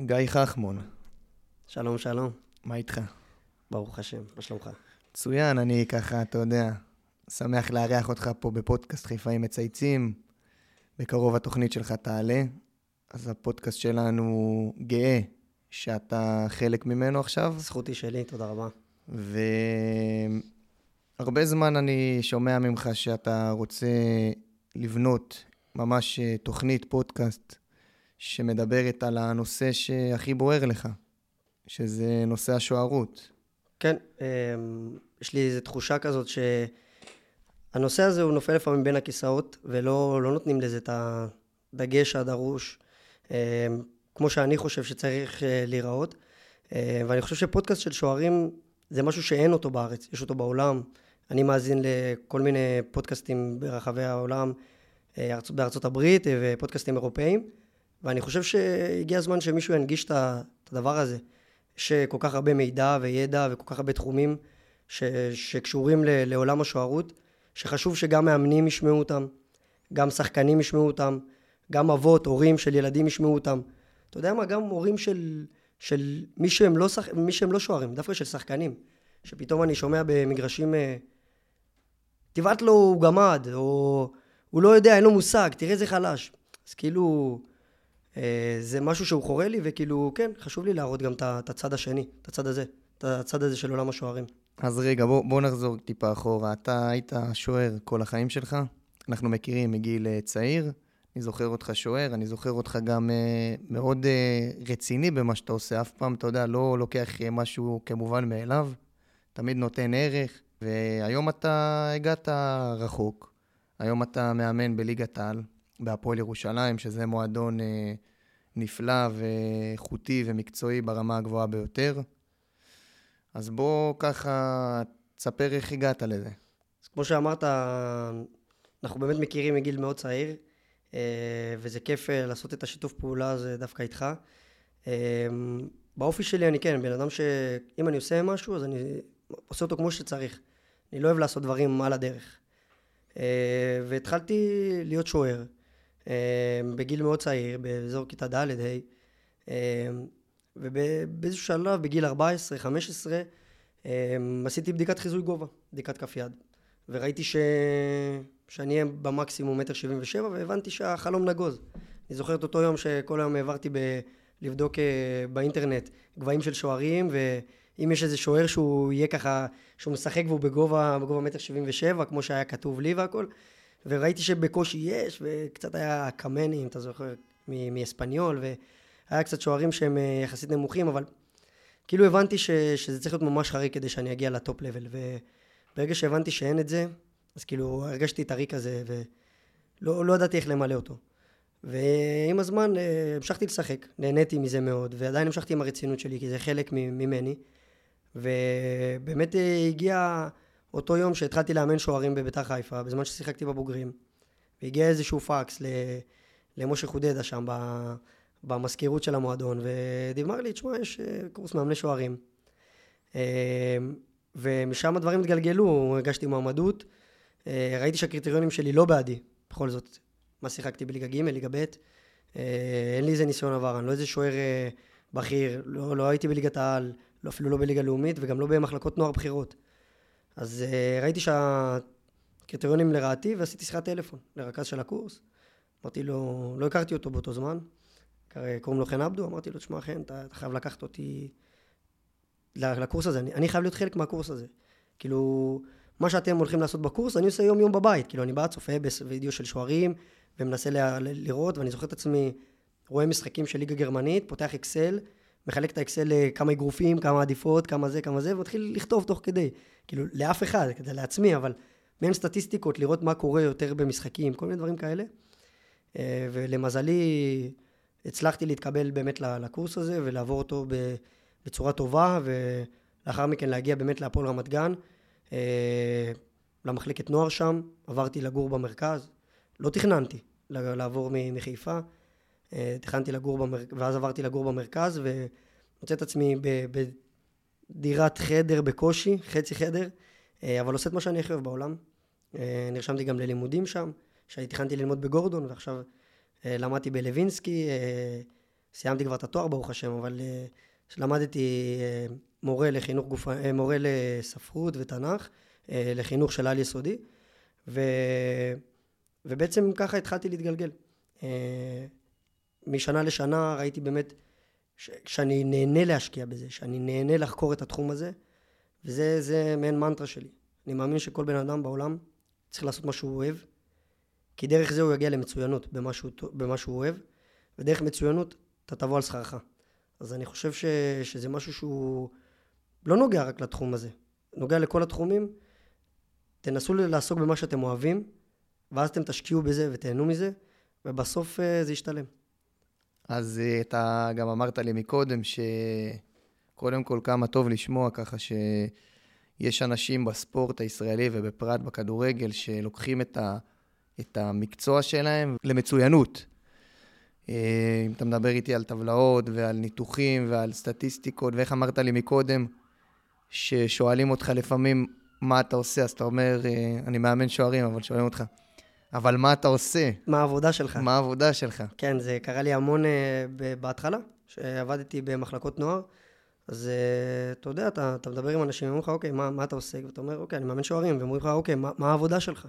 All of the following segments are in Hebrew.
גיא חכמון, שלום, שלום. מה איתך? ברוך השם, מה שלומך? מצוין, אני ככה, אתה יודע, שמח לארח אותך פה בפודקאסט חיפאים מצייצים. בקרוב התוכנית שלך תעלה, אז הפודקאסט שלנו גאה שאתה חלק ממנו עכשיו. זכותי שלי, תודה רבה. והרבה זמן אני שומע ממך שאתה רוצה לבנות ממש אה, תוכנית, פודקאסט, שמדברת על הנושא שהכי בוער לך, שזה נושא השוערות. כן, אמ, יש לי איזו תחושה כזאת שהנושא הזה הוא נופל לפעמים בין הכיסאות, ולא לא נותנים לזה את הדגש הדרוש, אמ, כמו שאני חושב שצריך אה, להיראות. אה, ואני חושב שפודקאסט של שוערים זה משהו שאין אותו בארץ, יש אותו בעולם. אני מאזין לכל מיני פודקאסטים ברחבי העולם, אה, בארצות הברית ופודקאסטים אירופאיים, ואני חושב שהגיע הזמן שמישהו ינגיש את הדבר הזה. יש כל כך הרבה מידע וידע וכל כך הרבה תחומים ש, שקשורים ל, לעולם השוערות, שחשוב שגם מאמנים ישמעו אותם, גם שחקנים ישמעו אותם, גם אבות, הורים של ילדים ישמעו אותם. אתה יודע מה, גם הורים של, של מי, שהם לא שח, מי שהם לא שוערים, דווקא של שחקנים, שפתאום אני שומע במגרשים, אה, תבעט לו הוא גמד, או הוא לא יודע, אין לו מושג, תראה איזה חלש. אז כאילו, זה משהו שהוא חורה לי, וכאילו, כן, חשוב לי להראות גם את הצד השני, את הצד הזה, את הצד הזה של עולם השוערים. אז רגע, בוא, בוא נחזור טיפה אחורה. אתה היית שוער כל החיים שלך, אנחנו מכירים מגיל אה, צעיר, אני זוכר אותך שוער, אני זוכר אותך גם אה, מאוד אה, רציני במה שאתה עושה, אף פעם, אתה יודע, לא לוקח אה, משהו כמובן מאליו, תמיד נותן ערך, והיום אתה הגעת רחוק. היום אתה מאמן בליגת העל, בהפועל ירושלים, שזה מועדון אה, נפלא ואיכותי ומקצועי ברמה הגבוהה ביותר. אז בוא ככה, תספר איך הגעת לזה. אז כמו שאמרת, אנחנו באמת מכירים מגיל מאוד צעיר, אה, וזה כיף אה, לעשות את השיתוף פעולה הזה דווקא איתך. אה, באופי שלי אני כן, בן אדם שאם אני עושה משהו, אז אני עושה אותו כמו שצריך. אני לא אוהב לעשות דברים על הדרך. והתחלתי להיות שוער. אמ, בגיל מאוד צעיר, באזור כיתה ד', ה', אמ, ובאיזשהו שלב, בגיל 14-15, אמ, עשיתי בדיקת חיזוי גובה, בדיקת כף יד. וראיתי ש... שאני אהיה במקסימום מטר שבעים ושבע, והבנתי שהחלום נגוז. אני זוכר את אותו יום שכל היום העברתי ב... לבדוק אה, באינטרנט גבהים של שוערים, ואם יש איזה שוער שהוא יהיה ככה, שהוא משחק והוא בגובה, בגובה מטר שבעים ושבע, כמו שהיה כתוב לי והכל, וראיתי שבקושי יש, וקצת היה קמני, אם אתה זוכר, מאספניול, והיה קצת שוערים שהם אה, יחסית נמוכים, אבל כאילו הבנתי ש, שזה צריך להיות ממש חריג כדי שאני אגיע לטופ לבל, וברגע שהבנתי שאין את זה, אז כאילו הרגשתי את הריק הזה, ולא לא ידעתי איך למלא אותו. ועם הזמן אה, המשכתי לשחק, נהניתי מזה מאוד, ועדיין המשכתי עם הרצינות שלי, כי זה חלק ממני. ובאמת אה, הגיע אותו יום שהתחלתי לאמן שוערים בביתר חיפה, בזמן ששיחקתי בבוגרים, והגיע איזשהו פקס למשה חודדה שם במזכירות של המועדון, ודיבר לי, תשמע, יש אה, קורס מאמני שוערים. אה, ומשם הדברים התגלגלו, הגשתי מועמדות, אה, ראיתי שהקריטריונים שלי לא בעדי, בכל זאת, מה שיחקתי בליגה ג', ליגה ב', אין לי איזה ניסיון עבר, אני לא איזה שוער בכיר, לא, לא הייתי בליגת העל, לא, אפילו לא בליגה לאומית, וגם לא במחלקות נוער בחירות. אז uh, ראיתי שהקריטריונים לרעתי ועשיתי שיחת טלפון לרכז של הקורס. אמרתי לו, לא הכרתי אותו באותו זמן, קוראים לו חן עבדו, אמרתי לו, תשמע חן, אתה, אתה חייב לקחת אותי לקורס הזה, אני, אני חייב להיות חלק מהקורס הזה. כאילו, מה שאתם הולכים לעשות בקורס, אני עושה יום יום בבית. כאילו, אני בא, צופה בווידאו של שוערים, ומנסה ל- ל- לראות, ואני זוכר את עצמי, רואה משחקים של ליגה גרמנית, פותח אקסל, מחלק את האקסל לכמה אגרופים, כמה עדיפות, כמה זה, כמה זה, ומתחיל לכתוב תוך כדי. כאילו, לאף אחד, כדי לעצמי, אבל מעין סטטיסטיקות, לראות מה קורה יותר במשחקים, כל מיני דברים כאלה. אה, ולמזלי, הצלחתי להתקבל באמת לקורס הזה ולעבור אותו בצורה טובה, ולאחר מכן להגיע באמת להפועל רמת גן, אה, למחלקת נוער שם, עברתי לגור במרכז, לא תכננתי לעבור מחיפה, תכננתי לגור במרכז, ואז עברתי לגור במרכז, ומוצא את עצמי דירת חדר בקושי, חצי חדר, אה, אבל עושה את מה שאני הכי אוהב בעולם. אה, נרשמתי גם ללימודים שם, שהתחלתי ללמוד בגורדון, ועכשיו אה, למדתי בלווינסקי, סיימתי כבר את התואר, ברוך השם, אבל למדתי מורה לחינוך גוף... מורה לספרות ותנ"ך, לחינוך של על יסודי, ו... ובעצם ככה התחלתי להתגלגל. משנה לשנה ראיתי באמת ש... שאני נהנה להשקיע בזה, שאני נהנה לחקור את התחום הזה, וזה מעין מנטרה שלי. אני מאמין שכל בן אדם בעולם צריך לעשות מה שהוא אוהב, כי דרך זה הוא יגיע למצוינות במה שהוא, במה שהוא אוהב, ודרך מצוינות אתה תבוא על שכרך. אז אני חושב ש, שזה משהו שהוא לא נוגע רק לתחום הזה, נוגע לכל התחומים. תנסו לעסוק במה שאתם אוהבים, ואז אתם תשקיעו בזה ותהנו מזה, ובסוף אה, זה ישתלם. אז אה, אתה גם אמרת לי מקודם שקודם כל כמה טוב לשמוע ככה שיש אנשים בספורט הישראלי ובפרט בכדורגל שלוקחים את, ה, את המקצוע שלהם למצוינות. אה, אם אתה מדבר איתי על טבלאות ועל ניתוחים ועל סטטיסטיקות, ואיך אמרת לי מקודם, ששואלים אותך לפעמים מה אתה עושה, אז אתה אומר, אה, אני מאמן שוערים, אבל שואלים אותך, אבל מה אתה עושה? מה העבודה שלך? מה העבודה שלך? כן, זה קרה לי המון uh, בהתחלה, שעבדתי במחלקות נוער. אז uh, אתה יודע, אתה, אתה מדבר עם אנשים, אומרים לך, אוקיי, מה, מה אתה עושה? ואתה אומר, אוקיי, אני מאמן שוערים, והם אומרים לך, אוקיי, מה, מה העבודה שלך?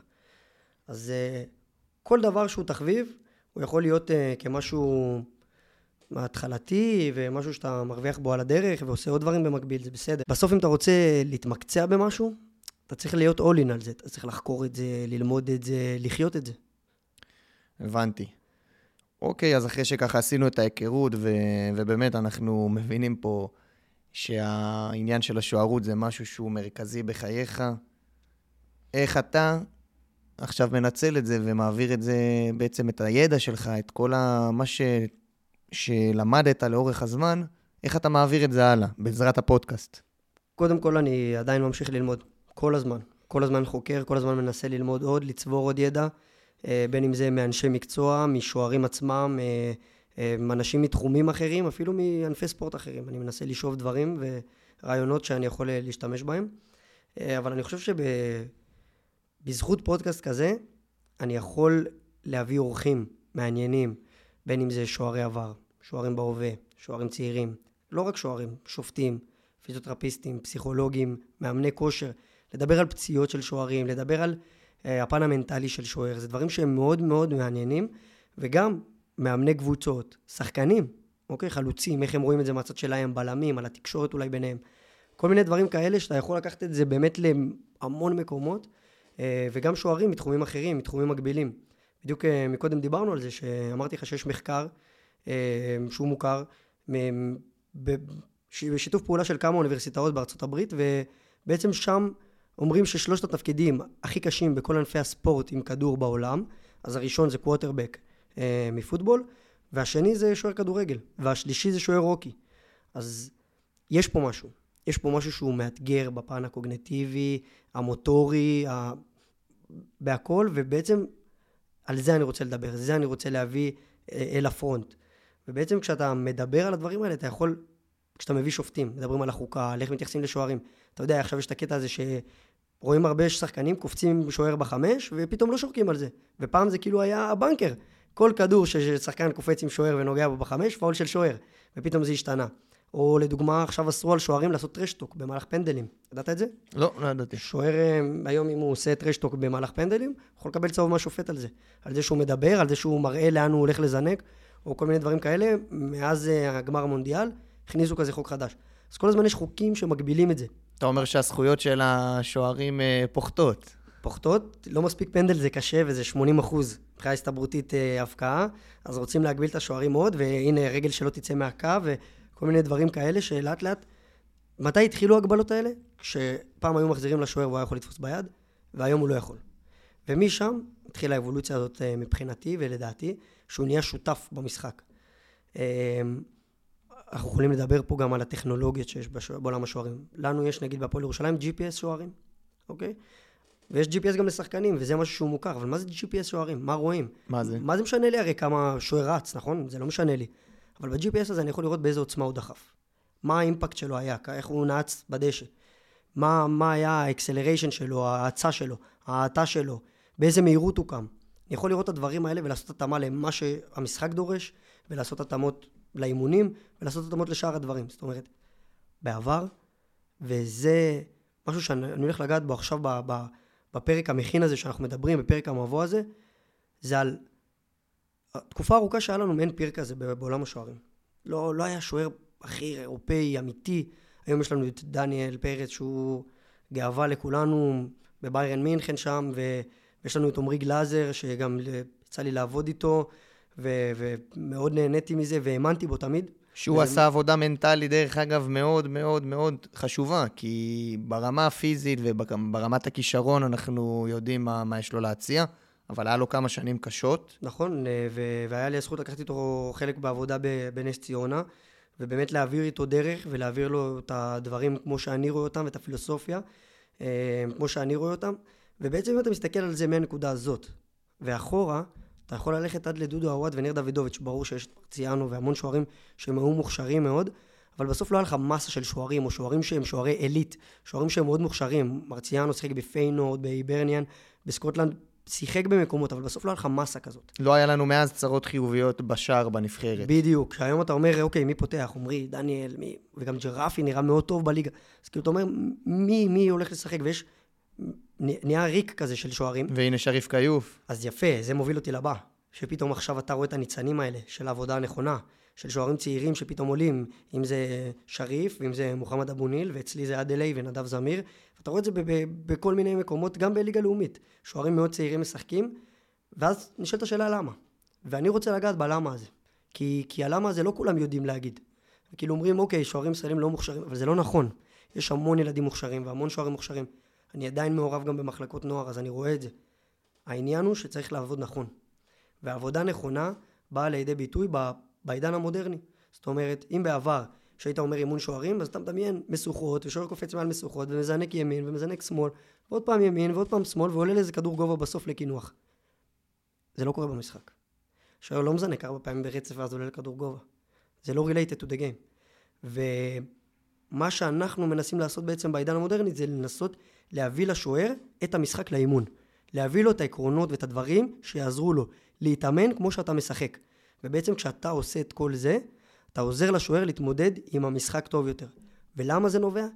אז uh, כל דבר שהוא תחביב, הוא יכול להיות uh, כמשהו התחלתי, ומשהו שאתה מרוויח בו על הדרך, ועושה עוד דברים במקביל, זה בסדר. בסוף אם אתה רוצה להתמקצע במשהו, אתה צריך להיות all in על זה, אתה צריך לחקור את זה, ללמוד את זה, לחיות את זה. הבנתי. אוקיי, אז אחרי שככה עשינו את ההיכרות, ו... ובאמת אנחנו מבינים פה שהעניין של השוערות זה משהו שהוא מרכזי בחייך, איך אתה עכשיו מנצל את זה ומעביר את זה, בעצם את הידע שלך, את כל ה... מה ש... שלמדת לאורך הזמן, איך אתה מעביר את זה הלאה, בעזרת הפודקאסט? קודם כל, אני עדיין ממשיך ללמוד. כל הזמן. כל הזמן חוקר, כל הזמן מנסה ללמוד עוד, לצבור עוד ידע, אה, בין אם זה מאנשי מקצוע, משוערים עצמם, אה, אה, אנשים מתחומים אחרים, אפילו מענפי ספורט אחרים. אני מנסה לשאוב דברים ורעיונות שאני יכול להשתמש בהם. אבל אני חושב שבזכות פודקאסט כזה, אני יכול להביא אורחים מעניינים, בין אם זה שוערי עבר, שוערים בהווה, שוערים צעירים, לא רק שוערים, שופטים, פיזיותרפיסטים, פסיכולוגים, מאמני כושר. לדבר על פציעות של שוערים, לדבר על uh, הפן המנטלי של שוער, זה דברים שהם מאוד מאוד מעניינים, וגם מאמני קבוצות, שחקנים, אוקיי? חלוצים, איך הם רואים את זה מהצד שלהם, בלמים, על התקשורת אולי ביניהם. כל מיני דברים כאלה שאתה יכול לקחת את זה באמת להמון מקומות, uh, וגם שוערים מתחומים אחרים, מתחומים מקבילים. בדיוק uh, מקודם דיברנו על זה, שאמרתי לך שיש מחקר uh, שהוא מוכר, בשיתוף פעולה של כמה אוניברסיטאות בארצות הברית, ובעצם שם אומרים ששלושת התפקידים הכי קשים בכל ענפי הספורט עם כדור בעולם, אז הראשון זה קווטרבק אה, מפוטבול, והשני זה שוער כדורגל, והשלישי זה שוער רוקי. אז יש פה משהו. יש פה משהו שהוא מאתגר בפן הקוגנטיבי, המוטורי, ה... בהכל, ובעצם על זה אני רוצה לדבר, זה אני רוצה להביא אה, אל הפרונט. ובעצם כשאתה מדבר על הדברים האלה, אתה יכול, כשאתה מביא שופטים, מדברים על החוקה, על איך מתייחסים לשוערים, אתה יודע, עכשיו יש את הקטע הזה שרואים הרבה שחקנים קופצים עם שוער בחמש, ופתאום לא שורקים על זה. ופעם זה כאילו היה הבנקר. כל כדור ששחקן קופץ עם שוער ונוגע בו בחמש, פאול של שוער. ופתאום זה השתנה. או לדוגמה, עכשיו אסרו על שוערים לעשות טרשטוק במהלך פנדלים. ידעת את זה? לא, לא ידעתי. שוער, אה, היום אם הוא עושה טרשטוק במהלך פנדלים, הוא יכול לקבל צהוב מהשופט על זה. על זה שהוא מדבר, על זה שהוא מראה לאן הוא הולך לזנק, או כל מיני דברים כאלה. מאז אה, הגמר המונדיאל, הכניסו כזה חוק חדש. אז כל הזמן יש חוקים שמגבילים את זה. אתה אומר שהזכויות של השוערים אה, פוחתות. פוחתות, לא מספיק פנדל זה קשה וזה 80 אחוז מבחינה הסתברותית אה, הפקעה, אז רוצים להגביל את השוערים עוד, והנה רגל שלא תצא מהקו וכל מיני דברים כאלה שלאט לאט... מתי התחילו ההגבלות האלה? כשפעם היו מחזירים לשוער והוא היה יכול לתפוס ביד, והיום הוא לא יכול. ומשם התחילה האבולוציה הזאת אה, מבחינתי ולדעתי, שהוא נהיה שותף במשחק. אנחנו יכולים לדבר פה גם על הטכנולוגיות שיש בעולם השוערים. לנו יש נגיד בהפועל ירושלים GPS שוערים, אוקיי? ויש GPS גם לשחקנים, וזה משהו שהוא מוכר, אבל מה זה GPS שוערים? מה רואים? מה זה? מה זה משנה לי הרי כמה שוער רץ, נכון? זה לא משנה לי. אבל ב-GPS הזה אני יכול לראות באיזה עוצמה הוא דחף. מה האימפקט שלו היה, איך הוא נעץ בדשא. מה, מה היה ה acceleration שלו, ההאצה שלו, ההאטה שלו, באיזה מהירות הוא קם. אני יכול לראות את הדברים האלה ולעשות התאמה למה שהמשחק דורש, ולעשות התאמות לאימונים ולעשות התאמות לשאר הדברים. זאת אומרת, בעבר, וזה משהו שאני הולך לגעת בו עכשיו בפרק המכין הזה שאנחנו מדברים, בפרק המבוא הזה, זה על תקופה ארוכה שהיה לנו מעין פיר כזה בעולם השוערים. לא, לא היה שוער הכי אירופאי, אמיתי. היום יש לנו את דניאל פרץ שהוא גאווה לכולנו בביירן מינכן שם, ויש לנו את עמרי גלאזר שגם יצא לי לעבוד איתו, ו- ומאוד נהניתי מזה והאמנתי בו תמיד. שהוא ו... עשה עבודה מנטלית, דרך אגב, מאוד מאוד מאוד חשובה, כי ברמה הפיזית וברמת הכישרון אנחנו יודעים מה, מה יש לו להציע. אבל היה לו כמה שנים קשות. נכון, ו- והיה לי הזכות לקחת איתו חלק בעבודה בנס ציונה, ובאמת להעביר איתו דרך ולהעביר לו את הדברים כמו שאני רואה אותם, ואת הפילוסופיה, אה, כמו שאני רואה אותם. ובעצם אם אתה מסתכל על זה מהנקודה הזאת, ואחורה, אתה יכול ללכת עד לדודו עווד וניר דוידוביץ', ברור שיש את מרציאנו והמון שוערים שהם היו מוכשרים מאוד, אבל בסוף לא היה לך מסה של שוערים, או שוערים שהם שוערי עילית, שוערים שהם מאוד מוכשרים. מרציאנו שיחק בפיינורד, באיברניאן, בסקוטלנד, שיחק במקומות, אבל בסוף לא היה לך מסה כזאת. לא היה לנו מאז צרות חיוביות בשער בנבחרת. בדיוק. היום אתה אומר, אוקיי, מי פותח? עמרי, דניאל, מי... וגם ג'רפי נראה מאוד טוב בליגה. אז כאילו, אתה אומר, מי, מי הולך לשחק? ויש... נהיה ריק כזה של שוערים. והנה שריף כיוף. אז יפה, זה מוביל אותי לבא. שפתאום עכשיו אתה רואה את הניצנים האלה של העבודה הנכונה, של שוערים צעירים שפתאום עולים, אם זה שריף, ואם זה מוחמד אבו ניל, ואצלי זה אדלי ונדב זמיר, אתה רואה את זה בכל מיני מקומות, גם בליגה לאומית. שוערים מאוד צעירים משחקים, ואז נשאלת השאלה למה. ואני רוצה לגעת בלמה הזה. כי, כי הלמה הזה לא כולם יודעים להגיד. כאילו אומרים, אוקיי, שוערים ישראלים לא מוכשרים, אבל זה לא נכון. יש המון ילדים מוכשרים והמון שוערים מוכשרים. אני עדיין מעורב גם במחלקות נוער, אז אני רואה את זה. העניין הוא שצריך לעבוד נכון. ועבודה נכונה באה לידי ביטוי בעידן המודרני. זאת אומרת, אם בעבר כשהיית אומר אימון שוערים, אז אתה מדמיין משוכות, ושוער קופץ מעל משוכות, ומזנק ימין, ומזנק שמאל, ועוד פעם ימין, ועוד פעם שמאל, ועולה לאיזה כדור גובה בסוף לקינוח. זה לא קורה במשחק. שוער לא מזנק ארבע פעמים ברצף ואז עולה לכדור גובה. זה לא related to the game. ומה שאנחנו מנסים לעשות בעצם בעידן המודרני זה לנסות להביא לשוער את המשחק לאימון. להביא לו את העקרונות ואת הדברים שיעזרו לו להתאמן כמו שאתה משחק. ובעצם כשאתה עושה את כל זה, אתה עוזר לשוער להתמודד עם המשחק טוב יותר. ולמה זה נובע?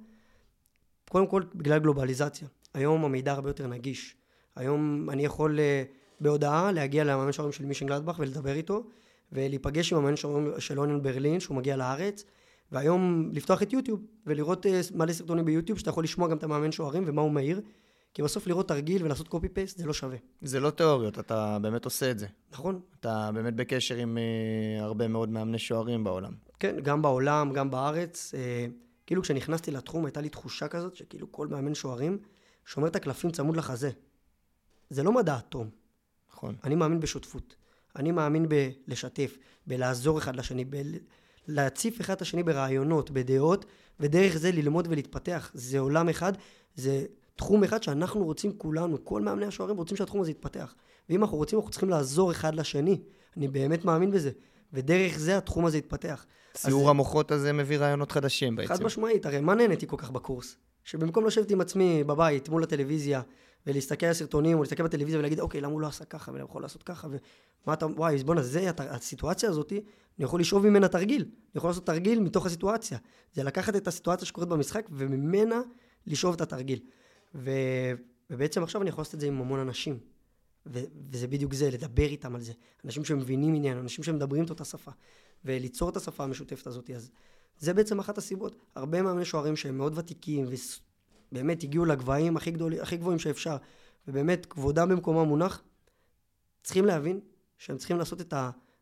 קודם כל, בגלל גלובליזציה. היום המידע הרבה יותר נגיש. היום אני יכול אה, בהודעה להגיע למאמן שוערים של מישן גלדבך ולדבר איתו, ולהיפגש עם המאמן שוערים של אוניון ברלין, שהוא מגיע לארץ, והיום לפתוח את יוטיוב ולראות אה, מלא סרטונים ביוטיוב, שאתה יכול לשמוע גם את המאמן שוערים ומה הוא מעיר. כי בסוף לראות תרגיל ולעשות קופי פייסט זה לא שווה. זה לא תיאוריות, אתה באמת עושה את זה. נכון. אתה באמת בקשר עם uh, הרבה מאוד מאמני שוערים בעולם. כן, גם בעולם, גם בארץ. Uh, כאילו כשנכנסתי לתחום הייתה לי תחושה כזאת שכאילו כל מאמן שוערים שומר את הקלפים צמוד לחזה. זה לא מדע אטום. נכון. אני מאמין בשותפות. אני מאמין בלשתף, בלעזור אחד לשני, בלהציף אחד את השני ברעיונות, בדעות, ודרך זה ללמוד ולהתפתח. זה עולם אחד, זה תחום אחד שאנחנו רוצים כולנו, כל מאמני השוערים רוצים שהתחום הזה יתפתח. ואם אנחנו רוצים, אנחנו צריכים לעזור אחד לשני. אני באמת מאמין בזה. ודרך זה התחום הזה יתפתח. סיור אז... המוחות הזה מביא רעיונות חדשים בעצם. חד משמעית, הרי מה נהניתי כל כך בקורס? שבמקום לשבת עם עצמי בבית מול הטלוויזיה ולהסתכל על סרטונים או להסתכל בטלוויזיה ולהגיד אוקיי למה הוא לא עשה ככה ולמה הוא יכול לעשות ככה ומה אתה וואי בואנה זה הסיטואציה הזאת אני יכול לשאוב ממנה תרגיל אני יכול לעשות תרגיל מתוך הסיטואציה זה לקחת את הסיטואציה שקורית במשחק וממנה לשאוב את התרגיל ו... ובעצם עכשיו אני יכול לעשות את זה עם המון אנשים. ו... וזה בדיוק זה, לדבר איתם על זה. אנשים שמבינים עניין, אנשים שמדברים את אותה שפה. וליצור את השפה המשותפת הזאת. אז זה בעצם אחת הסיבות. הרבה מאמני שוערים שהם מאוד ותיקים, ובאמת הגיעו לגבהים הכי, גדול, הכי גבוהים שאפשר, ובאמת כבודם במקומם מונח, צריכים להבין שהם צריכים לעשות את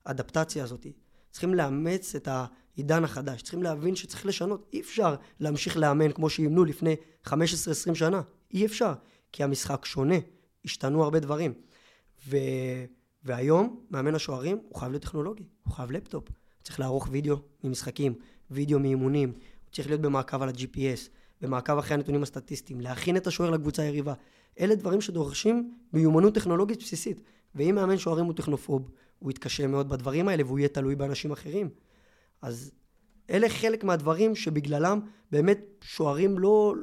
האדפטציה הזאת. צריכים לאמץ את העידן החדש. צריכים להבין שצריך לשנות. אי אפשר להמשיך לאמן כמו שאימנו לפני 15-20 שנה. אי אפשר, כי המשחק שונה, השתנו הרבה דברים. ו... והיום, מאמן השוערים, הוא חייב להיות טכנולוגי, הוא חייב לפטופ. הוא צריך לערוך וידאו ממשחקים, וידאו מאימונים, הוא צריך להיות במעקב על ה-GPS, במעקב אחרי הנתונים הסטטיסטיים, להכין את השוער לקבוצה היריבה. אלה דברים שדורשים מיומנות טכנולוגית בסיסית. ואם מאמן שוערים הוא טכנופוב, הוא יתקשה מאוד בדברים האלה והוא יהיה תלוי באנשים אחרים. אז אלה חלק מהדברים שבגללם באמת שוערים לא,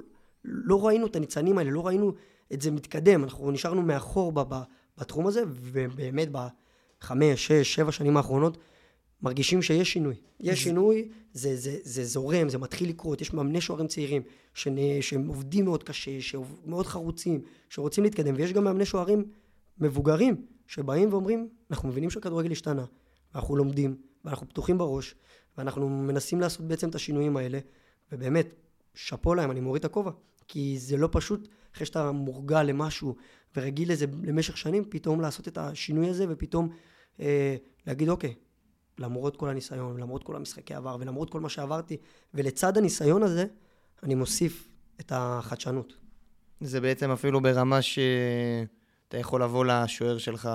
לא ראינו את הניצנים האלה, לא ראינו את זה מתקדם, אנחנו נשארנו מאחור בתחום הזה, ובאמת בחמש, שש, שבע שנים האחרונות, מרגישים שיש שינוי. יש שינוי, זה, זה, זה זורם, זה מתחיל לקרות, יש מאמני שוערים צעירים שנ- שהם עובדים מאוד קשה, שמאוד חרוצים, שרוצים להתקדם, ויש גם מאמני שוערים מבוגרים שבאים ואומרים, אנחנו מבינים שהכדורגל השתנה, ואנחנו לומדים, ואנחנו פתוחים בראש, ואנחנו מנסים לעשות בעצם את השינויים האלה, ובאמת, שאפו להם, אני מוריד את הכובע, כי זה לא פשוט אחרי שאתה מורגל למשהו ורגיל לזה למשך שנים, פתאום לעשות את השינוי הזה, ופתאום אה, להגיד, אוקיי, למרות כל הניסיון, למרות כל המשחקי עבר, ולמרות כל מה שעברתי, ולצד הניסיון הזה, אני מוסיף את החדשנות. זה בעצם אפילו ברמה שאתה יכול לבוא לשוער שלך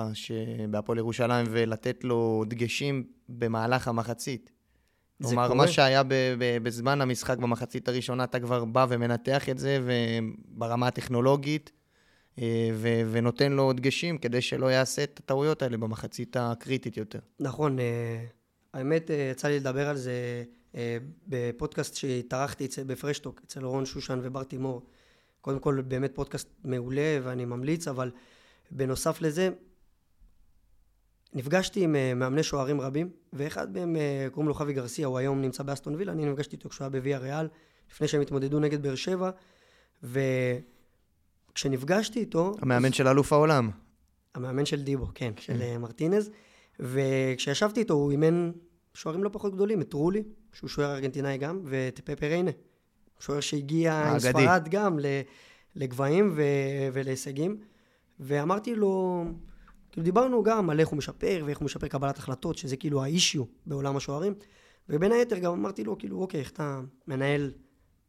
בהפועל ירושלים ולתת לו דגשים במהלך המחצית. כלומר, קורה. מה שהיה ב- ב- בזמן המשחק במחצית הראשונה, אתה כבר בא ומנתח את זה ברמה הטכנולוגית, ו- ונותן לו דגשים כדי שלא יעשה את הטעויות האלה במחצית הקריטית יותר. נכון, אה, האמת, אה, יצא לי לדבר על זה אה, בפודקאסט שהתארחתי בפרשטוק, אצל רון שושן ובר תימור. קודם כל, באמת פודקאסט מעולה ואני ממליץ, אבל בנוסף לזה, נפגשתי עם אה, מאמני שוערים רבים, ואחד מהם אה, קוראים לו חוי גרסיה, הוא היום נמצא באסטון וילה, אני נפגשתי איתו כשהוא היה בוויה ריאל, לפני שהם התמודדו נגד באר שבע, וכשנפגשתי איתו... המאמן של אלוף העולם. המאמן של דיבו, כן, של אה, מרטינז. וכשישבתי איתו, הוא אימן שוערים לא פחות גדולים, את רולי, שהוא שוער ארגנטינאי גם, ואת פפה ריינה. שוער שהגיע עם האגדי. ספרד גם לגבהים ו- ולהישגים. ואמרתי לו, כאילו דיברנו גם על איך הוא משפר, ואיך הוא משפר קבלת החלטות, שזה כאילו האישיו בעולם השוערים. ובין היתר גם אמרתי לו, כאילו, אוקיי, איך אתה מנהל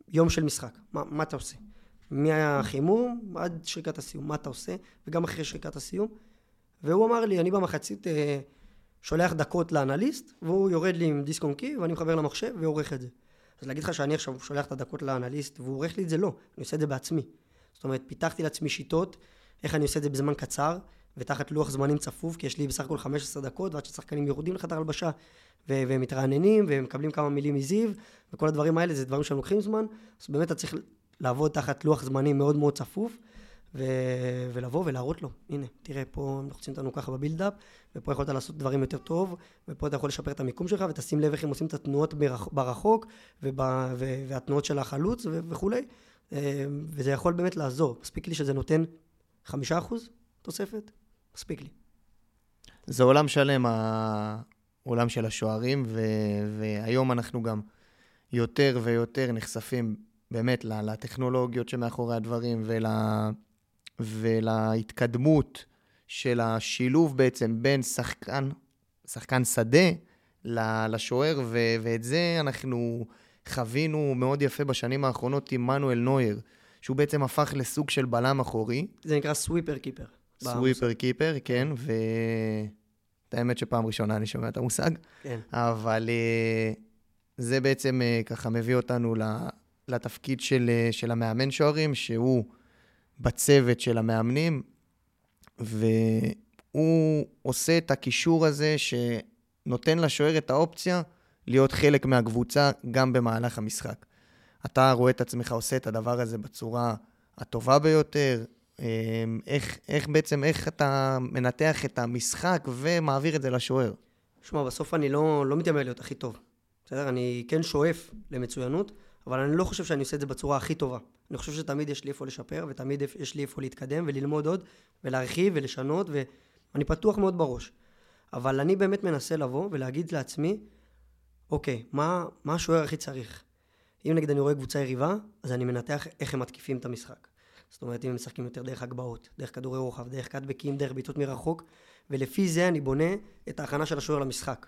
יום של משחק? מה, מה אתה עושה? מהחימום עד שריקת הסיום, מה אתה עושה? וגם אחרי שריקת הסיום. והוא אמר לי, אני במחצית אה, שולח דקות לאנליסט, והוא יורד לי עם דיסק און קי, ואני מחבר למחשב ועורך את זה. אז להגיד לך שאני עכשיו שולח את הדקות לאנליסט והוא עורך לי את זה, לא. אני עושה את זה בעצמי. זאת אומרת, פיתחתי לעצמי שיטות, איך אני עושה את זה בזמן קצר, ותחת לוח זמנים צפוף, כי יש לי בסך הכל 15 דקות, ועד ששחקנים יורדים לחדר הלבשה, ו- והם מתרעננים, כמה מילים מזיו, וכל הדברים האלה זה דברים שהם לוקחים זמן, אז באמת אתה צריך לעבוד תחת לוח זמנים מאוד מאוד צפוף, ו- ולבוא ולהראות לו, הנה, תראה, פה הם לוחצים אותנו ככה בבילדאפ, ופה יכולת לעשות דברים יותר טוב, ופה אתה יכול לשפר את המיקום שלך, ותשים לב איך הם עושים את התנועות ברח- ברחוק, וב- ו- והתנועות של החלוץ ו- וכולי, אה, וזה יכול באמת לעזור. מספיק לי שזה נותן חמישה אחוז תוספת, מספיק לי. זה עולם שלם, העולם של השוערים, ו- והיום אנחנו גם יותר ויותר נחשפים באמת לטכנולוגיות שמאחורי הדברים ול- ולהתקדמות של השילוב בעצם בין שחקן, שחקן שדה לשוער, ו- ואת זה אנחנו חווינו מאוד יפה בשנים האחרונות עם מנואל נויר, שהוא בעצם הפך לסוג של בלם אחורי. זה נקרא סוויפר קיפר. סוויפר קיפר, כן, ו... את האמת שפעם ראשונה אני שומע את המושג, כן. אבל אה, זה בעצם אה, ככה מביא אותנו לתפקיד של, אה, של המאמן שוערים, שהוא בצוות של המאמנים, והוא עושה את הקישור הזה שנותן לשוער את האופציה להיות חלק מהקבוצה גם במהלך המשחק. אתה רואה את עצמך עושה את הדבר הזה בצורה הטובה ביותר, אה, איך, איך בעצם, איך אתה מנתח את המשחק ומעביר את זה לשוער. שמע, בסוף אני לא, לא מתיימר להיות הכי טוב. בסדר? אני כן שואף למצוינות, אבל אני לא חושב שאני עושה את זה בצורה הכי טובה. אני חושב שתמיד יש לי איפה לשפר, ותמיד יש לי איפה להתקדם וללמוד עוד, ולהרחיב ולשנות, ואני פתוח מאוד בראש. אבל אני באמת מנסה לבוא ולהגיד לעצמי, אוקיי, מה, מה השוער הכי צריך? אם נגיד אני רואה קבוצה יריבה, אז אני מנתח איך הם מתקיפים את המשחק. זאת אומרת, אם הם משחקים יותר דרך הגבהות, דרך כדורי רוחב, דרך קאטבקים, דרך בעיטות מרחוק, ולפי זה אני בונה את ההכנה של השוער למשחק.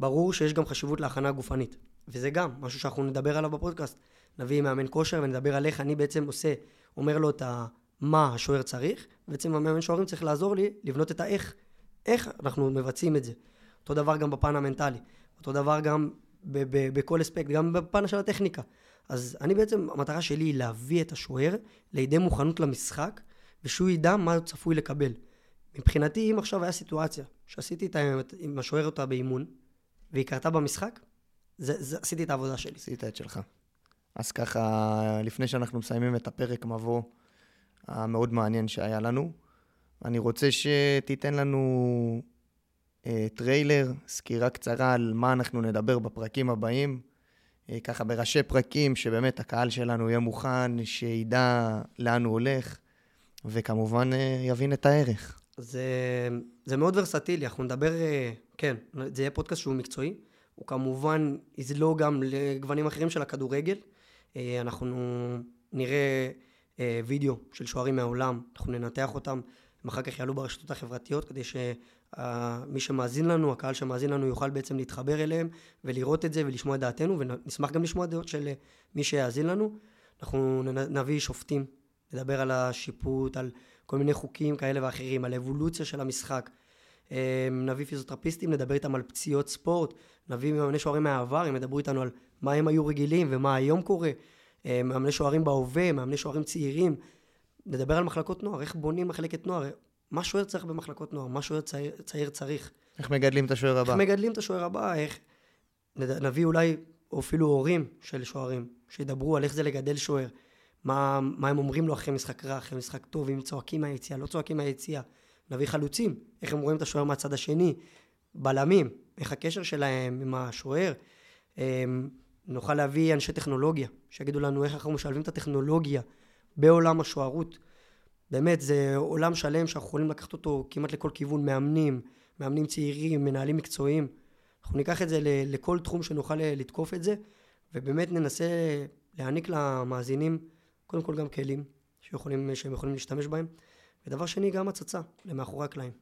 ברור שיש גם חשיבות להכנה גופנית, וזה גם משהו שאנחנו נדבר עליו בפודקאסט. נביא מאמן כושר ונדבר על איך אני בעצם עושה, אומר לו את ה... מה השוער צריך, ובעצם המאמן שוערים צריך לעזור לי לבנות את האיך, איך אנחנו מבצעים את זה. אותו דבר גם בפן המנטלי, אותו דבר גם ב- ב- בכל אספקט, גם בפן של הטכניקה. אז אני בעצם, המטרה שלי היא להביא את השוער לידי מוכנות למשחק, ושהוא ידע מה הוא צפוי לקבל. מבחינתי, אם עכשיו היה סיטואציה שעשיתי את עם השוער אותה באימון, והיא קרתה במשחק, זה, זה, עשיתי את העבודה שלי. עשית את שלך. אז ככה, לפני שאנחנו מסיימים את הפרק מבוא המאוד מעניין שהיה לנו, אני רוצה שתיתן לנו אה, טריילר, סקירה קצרה על מה אנחנו נדבר בפרקים הבאים. אה, ככה בראשי פרקים, שבאמת הקהל שלנו יהיה מוכן, שידע לאן הוא הולך, וכמובן אה, יבין את הערך. זה, זה מאוד ורסטילי, אנחנו נדבר, אה, כן, זה יהיה פודקאסט שהוא מקצועי, הוא כמובן יזלוג גם לגוונים אחרים של הכדורגל. אה, אנחנו נראה אה, וידאו של שוערים מהעולם, אנחנו ננתח אותם, הם אחר כך יעלו ברשתות החברתיות, כדי שמי שמאזין לנו, הקהל שמאזין לנו, יוכל בעצם להתחבר אליהם ולראות את זה ולשמוע את דעתנו, ונשמח גם לשמוע דעות של מי שיאזין לנו. אנחנו נביא שופטים, נדבר על השיפוט, על כל מיני חוקים כאלה ואחרים, על אבולוציה של המשחק. אה, נביא פיזיותרפיסטים, נדבר איתם על פציעות ספורט, נביא מאמני שוערים מהעבר, הם ידברו איתנו על מה הם היו רגילים ומה היום קורה. אה, מאמני שוערים בהווה, מאמני שוערים צעירים. נדבר על מחלקות נוער, איך בונים מחלקת נוער. מה שוער צריך במחלקות נוער, מה שוער צעיר, צעיר צריך. איך מגדלים את השוער הבא. איך מגדלים את השוער הבא, איך... נביא אולי או אפילו הורים של שוערים, שידברו על איך זה לגדל שוער. מה, מה הם אומרים לו אחרי משחק רע, אחרי משחק טוב, אם צועקים מהיציאה, לא צועקים מהיציאה. נביא חלוצים, איך הם רואים את השוער מהצד השני. בלמים, איך הקשר שלהם עם השוער. אמ, נוכל להביא אנשי טכנולוגיה, שיגידו לנו איך אנחנו משלבים את הטכנולוגיה בעולם השוערות. באמת, זה עולם שלם שאנחנו יכולים לקחת אותו כמעט לכל כיוון, מאמנים, מאמנים צעירים, מנהלים מקצועיים. אנחנו ניקח את זה לכל תחום שנוכל לתקוף את זה, ובאמת ננסה להעניק למאזינים קודם כל גם כלים שיכולים, שהם יכולים להשתמש בהם, ודבר שני, גם הצצה למאחורי הקלעים.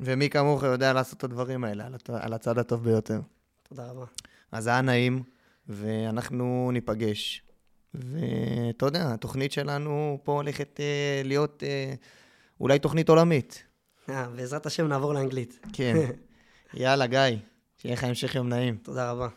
ומי כמוך יודע לעשות את הדברים האלה, על הצד הטוב ביותר. תודה רבה. אז היה נעים, ואנחנו ניפגש. ואתה יודע, התוכנית שלנו פה הולכת אה, להיות אה, אולי תוכנית עולמית. אה, בעזרת השם נעבור לאנגלית. כן. יאללה, גיא, שיהיה לך המשך יום נעים. תודה רבה.